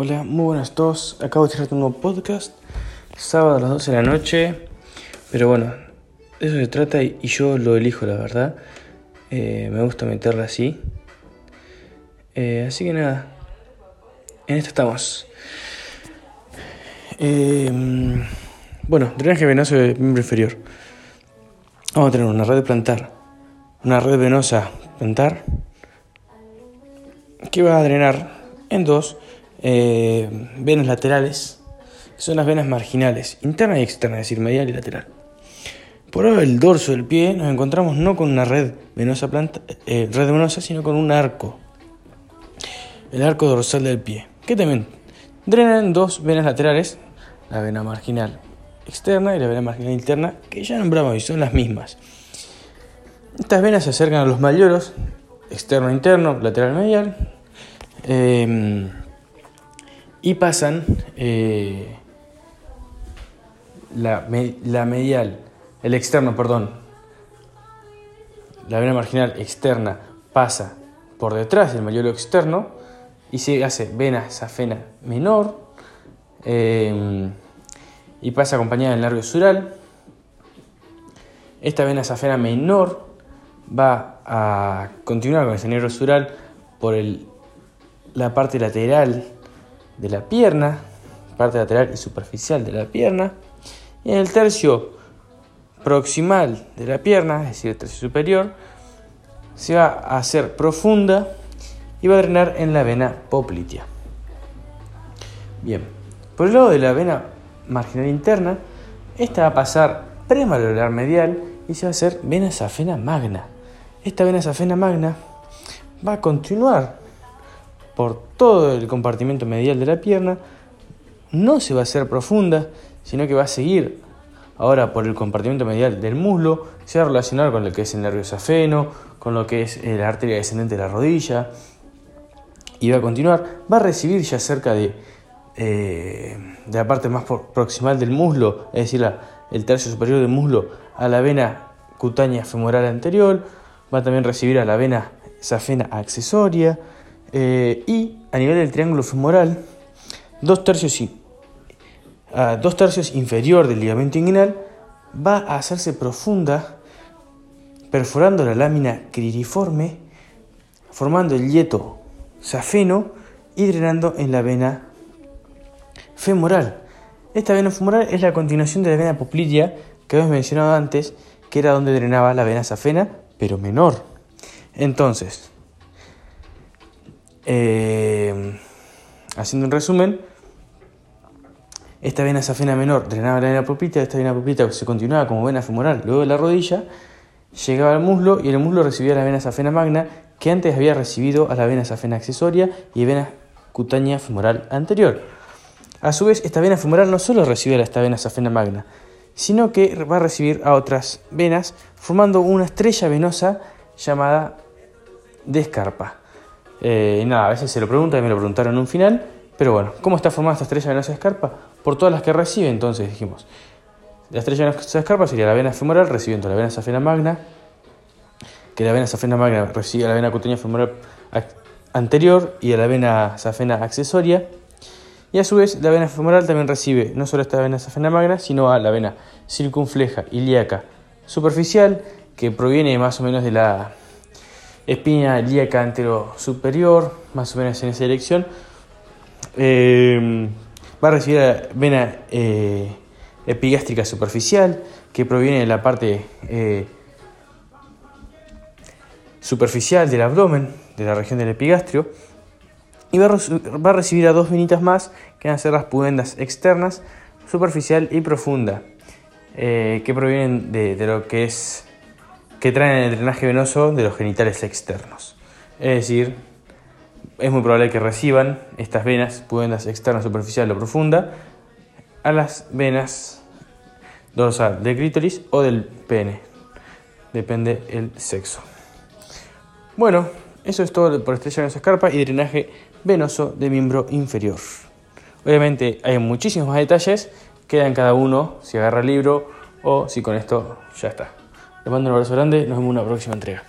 Hola, muy buenas a todos. Acabo de tirar un nuevo podcast, sábado a las 12 de la noche. Pero bueno, de eso se trata y yo lo elijo, la verdad. Eh, me gusta meterla así. Eh, así que nada, en esto estamos. Eh, bueno, drenaje venoso del miembro inferior. Vamos a tener una red de plantar, una red venosa plantar que va a drenar en dos eh, venas laterales, son las venas marginales, interna y externa, es decir, medial y lateral. Por ahora el dorso del pie nos encontramos no con una red venosa, planta, eh, red venosa, sino con un arco, el arco dorsal del pie, que también drenan dos venas laterales, la vena marginal externa y la vena marginal interna, que ya nombramos y son las mismas. Estas venas se acercan a los mayoros, externo, interno, lateral, medial. Eh, y pasan eh, la, la, medial, el externo, perdón, la vena marginal externa pasa por detrás del mayolo externo y se hace vena safena menor eh, y pasa acompañada del nervio sural. Esta vena safena menor va a continuar con ese nervio sural por el, la parte lateral de la pierna, parte lateral y superficial de la pierna, y en el tercio proximal de la pierna, es decir, el tercio superior, se va a hacer profunda y va a drenar en la vena poplitea. Bien, por el lado de la vena marginal interna, esta va a pasar premalleolar medial y se va a hacer vena safena magna. Esta vena safena magna va a continuar por todo el compartimento medial de la pierna, no se va a hacer profunda, sino que va a seguir ahora por el compartimento medial del muslo, se va a relacionar con lo que es el nervio safeno, con lo que es la arteria descendente de la rodilla, y va a continuar, va a recibir ya cerca de, eh, de la parte más proximal del muslo, es decir, el tercio superior del muslo, a la vena cutánea femoral anterior, va a también recibir a la vena safena accesoria, eh, y a nivel del triángulo femoral, dos tercios, inferior del ligamento inguinal va a hacerse profunda, perforando la lámina cririforme, formando el yeto safeno y drenando en la vena femoral. Esta vena femoral es la continuación de la vena poplitea que habíamos mencionado antes, que era donde drenaba la vena safena, pero menor. Entonces, eh, haciendo un resumen, esta vena safena menor drenaba la vena poplita, esta vena poplita se continuaba como vena femoral luego de la rodilla, llegaba al muslo y el muslo recibía la vena safena magna que antes había recibido a la vena safena accesoria y vena cutánea femoral anterior. A su vez, esta vena femoral no solo recibe a esta vena safena magna, sino que va a recibir a otras venas formando una estrella venosa llamada descarpa. Eh, y nada, a veces se lo preguntan y me lo preguntaron en un final. Pero bueno, ¿cómo está formada esta estrella venosa escarpa? Por todas las que recibe, entonces dijimos. La estrella venosa escarpa sería la vena femoral recibiendo la vena safena magna, que la vena safena magna recibe la vena cutánea femoral anterior y a la vena safena accesoria. Y a su vez, la vena femoral también recibe no solo esta vena safena magna, sino a la vena circunfleja ilíaca superficial, que proviene más o menos de la espina ilíaca antero superior, más o menos en esa dirección. Eh, va a recibir la vena eh, epigástrica superficial, que proviene de la parte eh, superficial del abdomen, de la región del epigastrio. Y va a, recibir a dos venitas más, que van a ser las pudendas externas, superficial y profunda, que provienen de lo que es que traen el drenaje venoso de los genitales externos. Es decir, es muy probable que reciban estas venas, pudendas externas, superficial o profunda, a las venas dorsal del clítoris o del pene. Depende el sexo. Bueno, eso es todo por estrella venosa escarpa y drenaje venoso de miembro inferior. Obviamente hay muchísimos más detalles, quedan cada uno si agarra el libro o si con esto ya está. Les mando un abrazo grande, nos vemos en una próxima entrega.